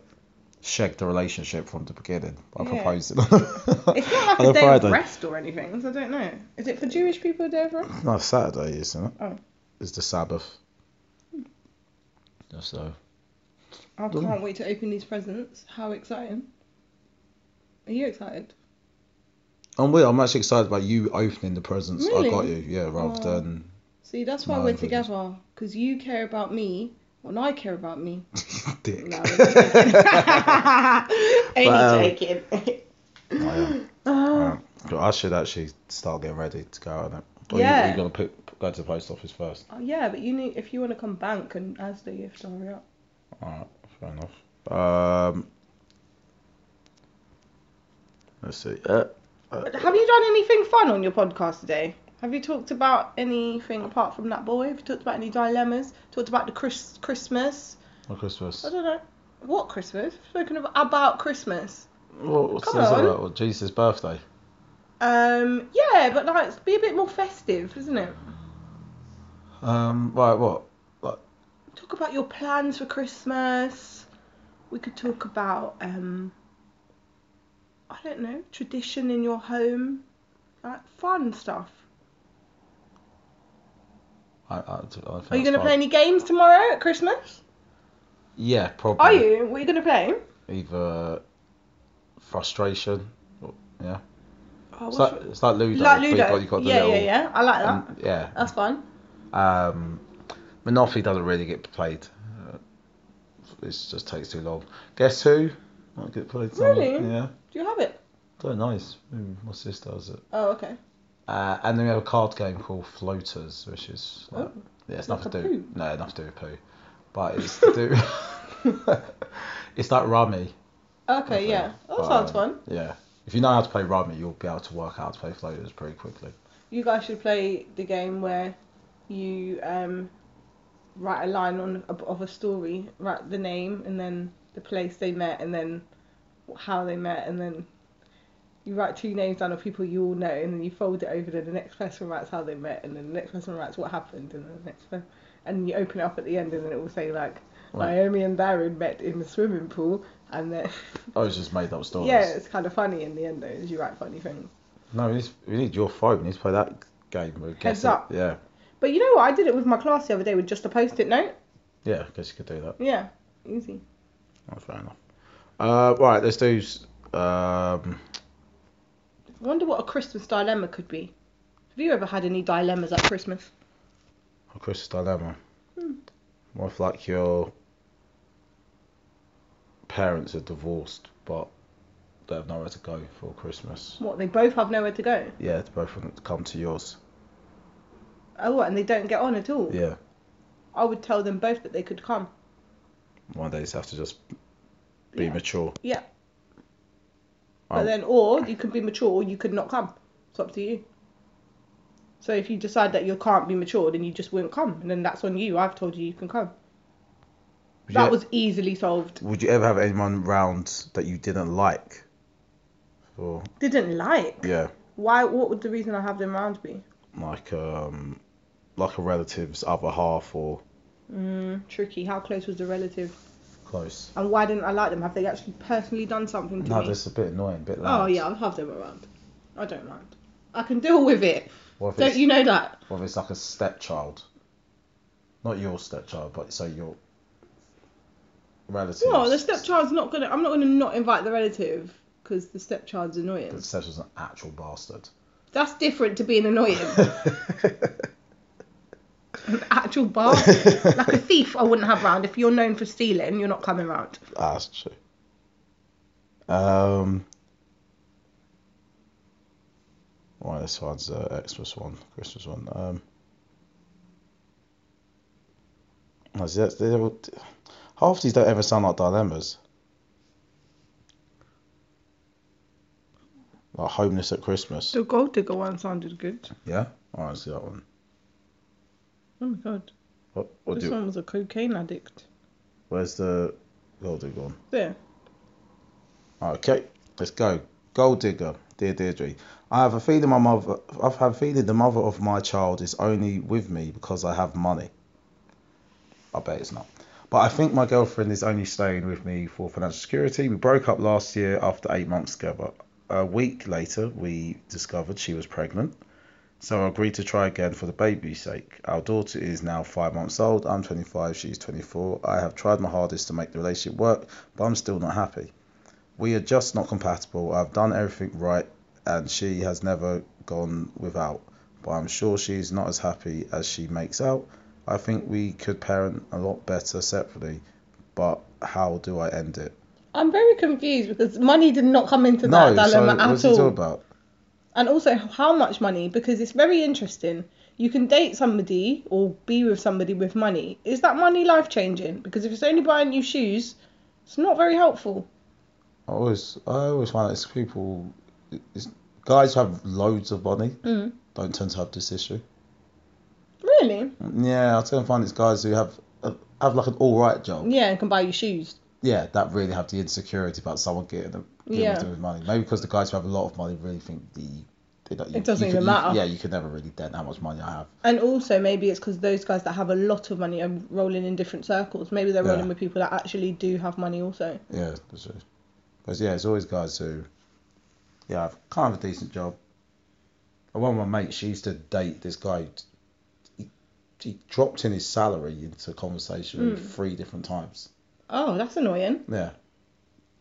shagged the relationship from the beginning by Yeah. proposing. It's not [LAUGHS] like On a a day Friday. of rest or anything, so I don't know. Is it for Jewish people a day of rest? no, Saturday, isn't it? Oh. It's the Sabbath. Hmm. So I know. can't wait to open these presents. How exciting. Are you excited? I'm weird. I'm actually excited about you opening the presents Really? I got you. Yeah, rather Oh. than See, that's why we're together. Because you care about me when I care about me. [LAUGHS] dick. No, I'm joking. Only But, um, joking. I am. Ah. Right. I should actually start getting ready to go out. Or you, Yeah. or you gonna pick, go to the post office first? Oh, yeah, but you need if you want to come bank and as the gift, hurry up. Alright, fair enough. Um, let's see. Uh, Have you done anything fun on your podcast today? Have you talked about anything apart from that boy? Have you talked about any dilemmas? Talked about the Chris- Christmas? on Christmas. I don't know. What Christmas? Spoken about, about Christmas. What, what's Come this on. about? What, Jesus' birthday? Um, yeah, but like, be a bit more festive, isn't it? Um, right, what? Talk about your plans for Christmas. We could talk about, um, I don't know, tradition in your home. Like, fun stuff. I, I, I Are you going to play any games tomorrow at Christmas? Yeah, probably. Are you? What are you going to play? Either frustration. or- Yeah. Oh, It's like, it's like Ludo. like Ludo. Got, got yeah, little, yeah, yeah. I like that. yeah. That's fun. Um, Monopoly doesn't really get played. Uh, it just takes too long. Guess who? Might get played. Really? Yeah. Do you have it? Don't know. It's- My sister has it. Oh, okay. Uh, and then we have a card game called Floaters, which is like, Oh, yeah, it's like nothing to do. poo? No, nothing to do with poo, but it's to do. [LAUGHS] [LAUGHS] it's like rummy. Okay, Okay. yeah. That But, sounds um, fun. Yeah. If you know how to play rummy, you'll be able to work out how to play floaters pretty quickly. You guys should play the game where you um, write a line on of a story, write the name and then the place they met and then how they met and then you write two names down of people you all know and then you fold it over to the next person writes how they met and then the next person writes what happened and then the next person and you open it up at the end and then it will say like Right. Naomi and Darren met in the swimming pool and then Oh, it's just made up stories. yeah it's kind of funny in the end though as you write funny things. No, we need, we need your phone. We need to play that game. with Heads Guess It. Up. Yeah. But you know what? I did it with my class the other day with just a post-it note. Yeah, I guess you could do that. Yeah, easy. Oh, fair enough. Uh, right, let's do. Um, I wonder what a Christmas dilemma could be. Have you ever had any dilemmas at Christmas? a Christmas dilemma. Hmm. What if, like, your parents are divorced, but they have nowhere to go for Christmas? What, they both have nowhere to go? Yeah, they both want to come to yours. Oh, what, and they don't get on at all? Yeah. I would tell them both that they could come. One day you just have to just be Yeah. mature. Yeah. But Um, then, or you could be mature or you could not come. It's up to you. So if you decide that you can't be mature, then you just won't come. And then that's on you. I've told you you can come. would That you, was easily solved. Would you ever have anyone round that you didn't like? Or Didn't like. yeah, Why? What would the reason I have them round be? like um, like a relative's other half or Mm, tricky. How close was the relative? Close. And why didn't I like them? Have they actually personally done something to No, me? this is a bit annoying, a bit oh, loud. Oh yeah, I'll have them around. I don't mind. I can deal with it. Don't you know that? what if it's like a stepchild? Not your stepchild, but say your relative. Well, the stepchild's not gonna. I'm not gonna not invite the relative because the stepchild's annoying. The stepchild's an actual bastard. That's different to being annoying. [LAUGHS] An actual bastard, [LAUGHS] like a thief. I wouldn't have round. If you're known for stealing, you're not coming round. Ah, That's true. Um. Right, this one's uh, Xmas one, Christmas one. Um. that's- they're half these don't ever sound like dilemmas. Like homeless at Christmas. The gold digger one sounded good. Yeah. All right, see that one. Oh my god, What? What this do? You, one was a cocaine addict. where's the gold digger one? There. Okay, let's go. Gold digger, dear Deirdre. I have a feeling my mother. I have a feeling the mother of my child is only with me because I have money. I bet it's not. But I think my girlfriend is only staying with me for financial security. We broke up last year after eight months together. A week later, we discovered she was pregnant. So I agreed to try again for the baby's sake. Our daughter is now five months old. I'm 25, she's 24. I have tried my hardest to make the relationship work, but I'm still not happy. We are just not compatible. I've done everything right, and she has never gone without. But I'm sure she's not as happy as she makes out. I think we could parent a lot better separately, but how do I end it? I'm very confused because money did not come into No, that so dilemma what's at it all all. about? And also, how much money? Because it's very interesting. You can date somebody or be with somebody with money. Is that money life changing? Because if it's only buying you shoes, it's not very helpful. I always, I always find that it's people, it's, guys who have loads of money Mm. don't tend to have this issue. Really? Yeah, I tend to find it's guys who have have like an all right job. Yeah, and can buy you shoes. Yeah, that really have the insecurity about someone getting them, getting Yeah. with money. Maybe because the guys who have a lot of money really think the. You, It doesn't even could- matter. You, yeah, you could never really dent how much money I have. And also, maybe it's because those guys that have a lot of money are rolling in different circles. Maybe they're Yeah. rolling with people that actually do have money also. Yeah, that's true. Because yeah, it's always guys who, yeah, have kind of a decent job. And one of my mates, she used to date this guy. He, he dropped in his salary into conversation Mm. three different times. Oh, that's annoying. Yeah.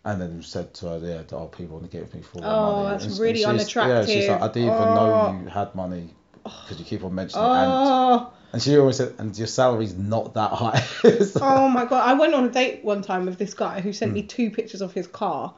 And then said to her, yeah, oh, people want to get with me for all their Oh, that's And- and really she's- Yeah, she's like, I didn't even unattractive. know you had money because you keep on mentioning it. And, Oh, and she always said, and your salary's not that high. [LAUGHS] Like- oh my god! I went on a date one time with this guy who sent Hmm. me two pictures of his car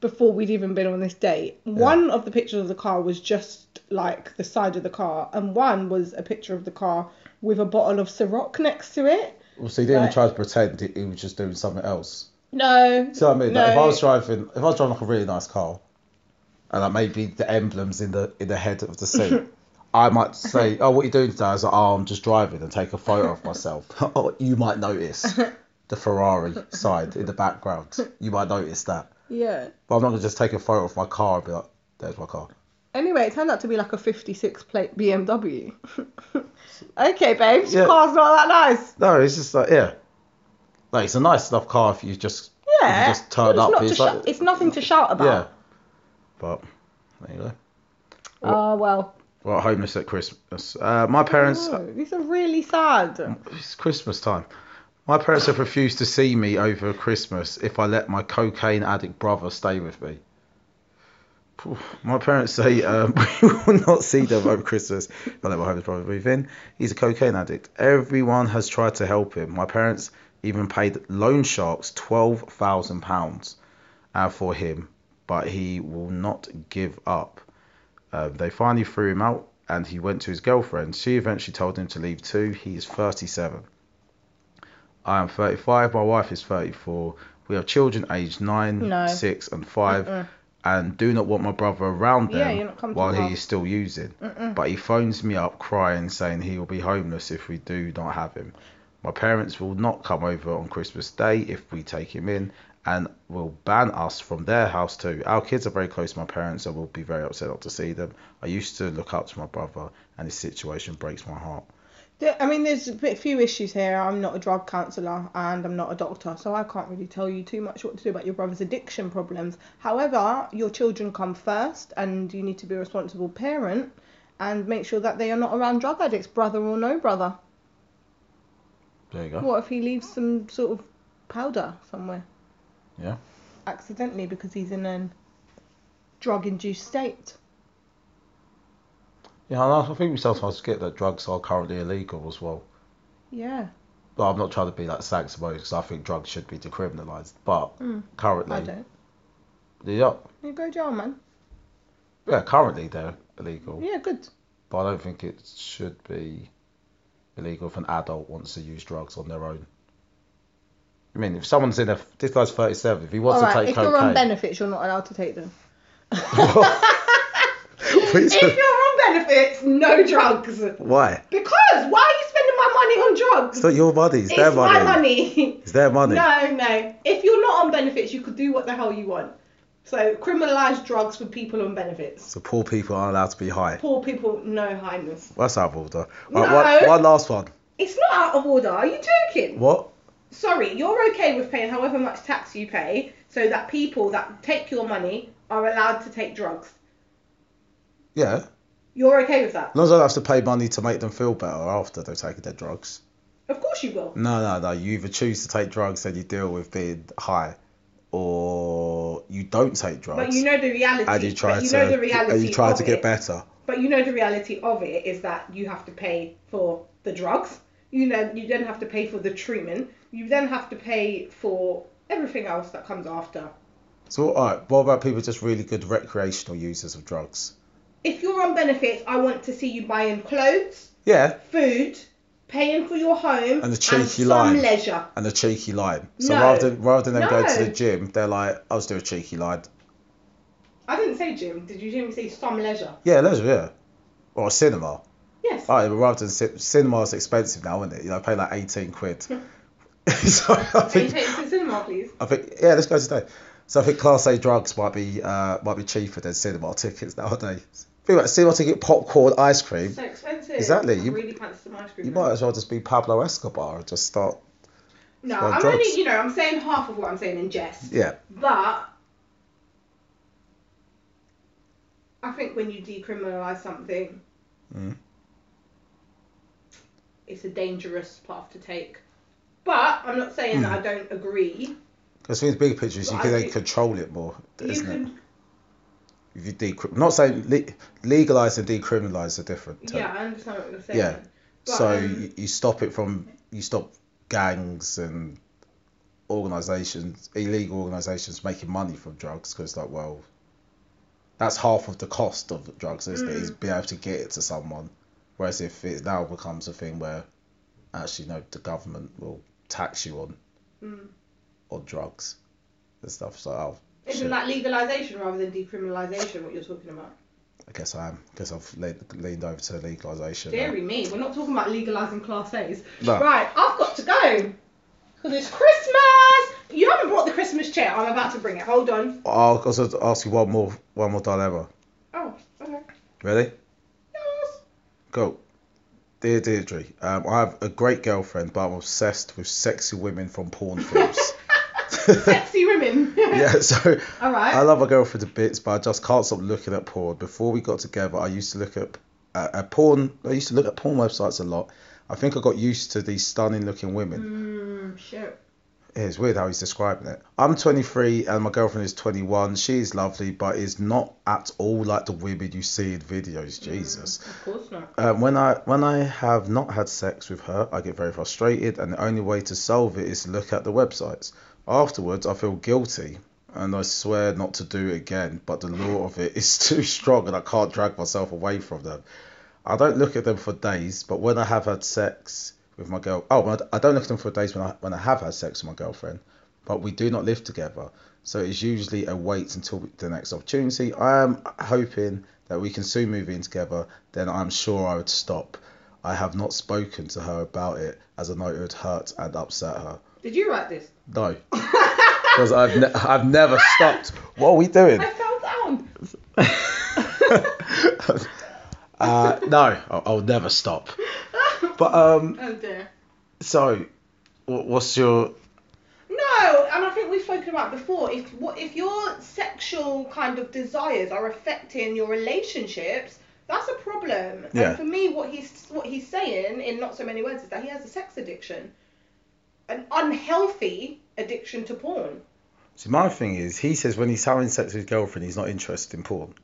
before we'd even been on this date. One of the pictures of the car was just like the side of the car, and one was a picture of the car with a bottle of Ciroc next to it. Well, so he didn't even try to pretend he, he was just doing something else. No. See what I mean? No. Like if I was driving, if I was driving like a really nice car, and like maybe the emblems in the in the head of the seat, [LAUGHS] I might say, "Oh, what are you doing today?" I was like, "Oh, I'm just driving," and take a photo of myself. [LAUGHS] oh, you might notice [LAUGHS] the Ferrari side in the background. You might notice that, Yeah. but I'm not gonna just take a photo of my car and be like, "There's my car." Anyway, it turned out to be like a 56 plate BMW. [LAUGHS] okay, babes, Yeah. car's not that nice. No, it's just like yeah, like it's a nice enough car if you just if Yeah. you just turn it's up. Not It's to like shout- it's nothing to shout about. yeah, but there you go. Oh, well. Well, homeless at Christmas. Uh, my parents. These are really sad. It's Christmas time. My parents have refused to see me over Christmas if I let my cocaine addict brother stay with me. My parents say um, [LAUGHS] we will not see them over Christmas if I let my homeless brother move in. He's a cocaine addict. Everyone has tried to help him. My parents even paid loan sharks £12,000 uh, for him, but he will not give up. Uh, they finally threw him out and he went to his girlfriend. She eventually told him to leave too. He is 37. I am 35. My wife is 34. We have children aged 9, No. 6, and 5 Mm-mm. And do not want my brother around them you're not comfortable. while he is still using. Mm-mm. But he phones me up crying, saying he will be homeless if we do not have him. My parents will not come over on Christmas Day if we take him in, and will ban us from their house too. Our kids are very close to my parents, and will be very upset not to see them. I used to look up to my brother, and his situation breaks my heart. I mean, there's a bit, few issues here. I'm not a drug counsellor and I'm not a doctor, so I can't really tell you too much what to do about your brother's addiction problems. However, your children come first, and you need to be a responsible parent and make sure that they are not around drug addicts, brother or no brother. There you go. What if he leaves some sort of powder somewhere? Yeah. Accidentally because he's in a drug induced state. Yeah, and I think we sometimes forget that drugs are currently illegal as well. Yeah. Well, I'm not trying to be like sanctimonious because I think drugs should be decriminalised, but Mm, currently, I don't. yeah, You go jail, man. yeah, currently they're illegal. Yeah, good. But I don't think it should be illegal if an adult wants to use drugs on their own. I mean, if someone's in a this guy's 37, if he wants to take if you're on benefits, you're not allowed to take them. [LAUGHS] Please- [LAUGHS] If you're benefits, no drugs. why? Because why are you spending my money on drugs? It's not your money. It's, It's their money. It's my money. It's their money. No, no. If you're not on benefits, you could do what the hell you want. So criminalise drugs for people on benefits. So poor people aren't allowed to be high. Poor people, no highness. That's out of order. No. Right, one, one last one. It's not out of order. Are you joking? What? sorry, you're okay with paying however much tax you pay so that people that take your money are allowed to take drugs. Yeah. You're okay with that? As long as I don't have to pay money to make them feel better after they've taken their drugs. Of course you will. No, no, no. You either choose to take drugs and you deal with being high, or you don't take drugs. But you know the reality. and you try you to know the reality and you try to get it. better. But you know the reality of it is that you have to pay for the drugs. You know you then have to pay for the treatment. You then have to pay for everything else that comes after. So, alright, what about people just really good recreational users of drugs? If you're on benefits, I want to see you buying clothes, Yeah, food, paying for your home, And the cheeky some line. leisure. and a cheeky line. So No. rather than rather than them going to the gym, they're like, I'll just do a cheeky line. I didn't say gym. Did you hear me say some leisure? Yeah, leisure, yeah. Or a cinema. Yes. Alright, but rather than ci- cinema's expensive now, isn't it? You know, I pay like eighteen quid. [LAUGHS] so I Can you take to the cinema, please? I think yeah, let's go today. So I think Class A drugs might be uh, might be cheaper than cinema tickets nowadays. Think about it, cinema ticket, popcorn, ice cream. So expensive. Exactly, I you- really fancy some ice cream. You now. might as well just be Pablo Escobar and just start. No, I'm drugs. only, you know, I'm saying half of what I'm saying in jest. Yeah. But I think when you decriminalise something, Mm. it's a dangerous path to take. But I'm not saying Hmm. that I don't agree. Because the big pictures, you can then control it more, isn't it? If you decri- I'm not saying le- legalise and decriminalise are different. terms. yeah, I understand what you're saying. Yeah. But, so um, you, you stop it from you stop gangs and organisations, illegal organisations making money from drugs because like well, that's half of the cost of drugs, isn't it? Mm. Is being able to get it to someone. Whereas if it now becomes a thing where actually no, the government will tax you on mm. on drugs and stuff. So oh, Isn't shit. that legalisation rather than decriminalisation what you're talking about? I guess I am. I guess I've leaned, leaned over to legalisation. now. Me, we're not talking about legalising class A's. No. Right, I've got to go. Because it's Christmas! You haven't brought the Christmas chair. I'm about to bring it. Hold on. I'll also ask you one more one more dilemma. Oh, okay. Ready? Yes. Go. Dear Deirdre, um, I have a great girlfriend, but I'm obsessed with sexy women from porn films. [LAUGHS] Sexy women. [LAUGHS] yeah, so Alright. I love my girlfriend to bits, but I just can't stop looking at porn. Before we got together, I used to look at uh, at porn. I used to look at porn websites a lot. I think I got used to these stunning looking women. Mmm, shit. It's weird how he's describing it. I'm 23 and my girlfriend is 21. She is lovely, but is not at all like the women you see in videos. Jesus. Of course not. Um, when I when I have not had sex with her, I get very frustrated, and the only way to solve it is to look at the websites. Afterwards, I feel guilty, and I swear not to do it again. But the law of it [LAUGHS] is too strong, and I can't drag myself away from them. I don't look at them for days, but when I have had sex with my girl, oh, I don't look at them for days when I when I have had sex with my girlfriend, but we do not live together. So it's usually a wait until the next opportunity. I am hoping that we can soon move in together. Then I'm sure I would stop. I have not spoken to her about it as I know it would hurt and upset her. Did you write this? No, [LAUGHS] because I've ne- I've never stopped. What are we doing? I fell down. [LAUGHS] uh, no, I'll, I'll never stop. But um, [LAUGHS] Oh dear. so what's your No, and I think we've spoken about before. If what if your sexual kind of desires are affecting your relationships, that's a problem. Yeah. And for me, what he's what he's saying in not so many words is that he has a sex addiction, an unhealthy addiction to porn. See, my thing is, he says when he's having sex with his girlfriend, he's not interested in porn.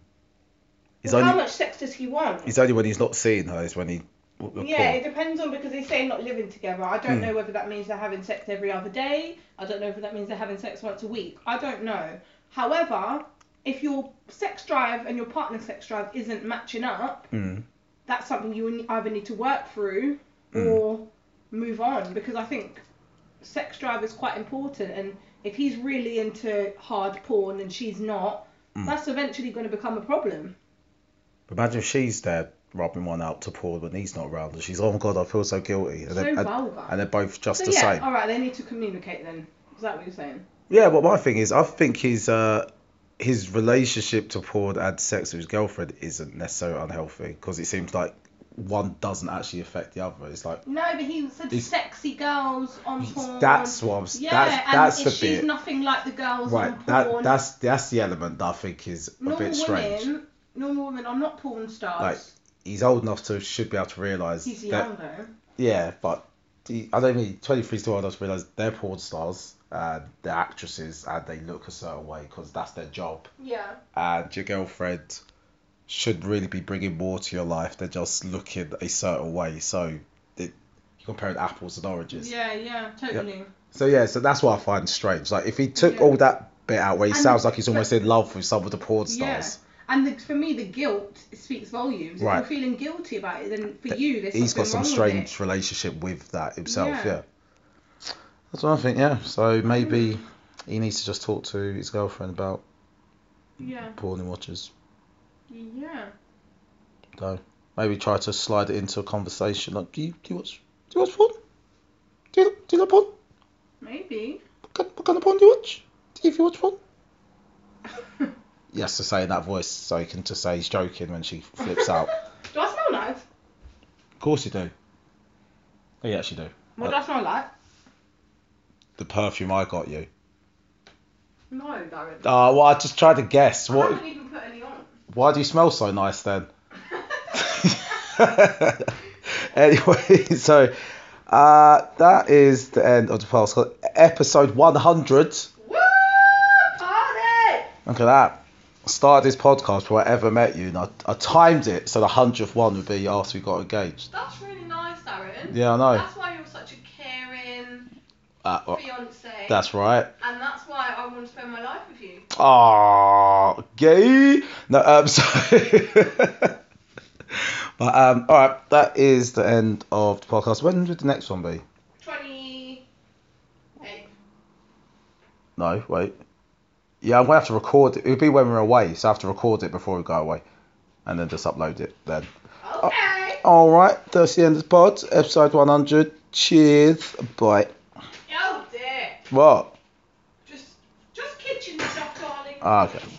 He's Well, how only much sex does he want? he's only when he's not seeing her is when he. Yeah, porn. it depends on because he's saying not living together. I don't Hmm. know whether that means they're having sex every other day. I don't know if that means they're having sex once a week. I don't know. However, if your sex drive and your partner's sex drive isn't matching up, Mm. that's something you either need to work through Hmm. or move on because I think sex drive is quite important and if he's really into hard porn and she's not, Hmm. that's eventually going to become a problem. Imagine if she's there rubbing one out to porn when he's not around, and she's oh my god, I feel so guilty, and, So they're, vulgar. and they're both just so the yeah, same. all right, they need to communicate then. Is that what you're saying? Yeah, but my thing is, I think his uh his relationship to porn and sex with his girlfriend isn't necessarily unhealthy because it seems like one doesn't actually affect the other. It's like No, but he said sexy girls on porn. that's what I'm, yeah, that's and that's if the she's bit. nothing like the girls on Right, porn. that that's that's the element that I think is a bit strange. women, normal women are not porn stars. Like, He's old enough to should be able to realise He's young though. yeah, but the, I don't mean 23 still old enough to realise they're porn stars and they're actresses and they look a certain way because that's their job. Yeah. and your girlfriend should really be bringing more to your life than just looking a certain way. So it, you're comparing apples and oranges. Yeah, yeah, totally. So yeah, so that's what I find strange. Like if he took Yeah. all that bit out where he And- sounds like he's but- almost in love with some of the porn stars. Yeah. And the, for me, the guilt speaks volumes. Right. If you're feeling guilty about it, then for you, there's He's got some strange relationship with that himself. Yeah. Yeah. That's what I think. Yeah. So maybe he needs to just talk to his girlfriend about. Yeah. porn he watches. Yeah. So maybe try to slide it into a conversation. Like, do you do you watch do you watch porn? Do you do you like porn? Maybe. What kind, what kind of porn do you watch? Do you watch porn? [LAUGHS] He has to say in that voice so he can just say he's joking when she flips out. [LAUGHS] do I smell nice? Of course you do. Oh, you actually do. What Uh, do I smell like? the perfume I got you. No, Darren. Oh, well, I just tried to guess. I What? Why do you smell so nice then? [LAUGHS] anyway, [LAUGHS] so uh, that is the end of the podcast. Episode 100. Woo! Party! Look at that. I started this podcast before I ever met you, and I, I timed it so the hundredth one would be after we got engaged. That's really nice, Darren. Yeah, I know. That's why you're such a caring Uh, fiance. that's right. And that's why I want to spend my life with you. Ah, gay. No, um, [LAUGHS] so. but um, all right, that is the end of the podcast. When would the next one be? 28. No, wait. Yeah, I'm gonna have to record it. It'll be when we're away, so I have to record it before we go away, and then just upload it then. Okay. All right, that's the end of the pod, episode 100. Cheers. Bye. What? Just, just kitchen stuff, darling. Ah, okay.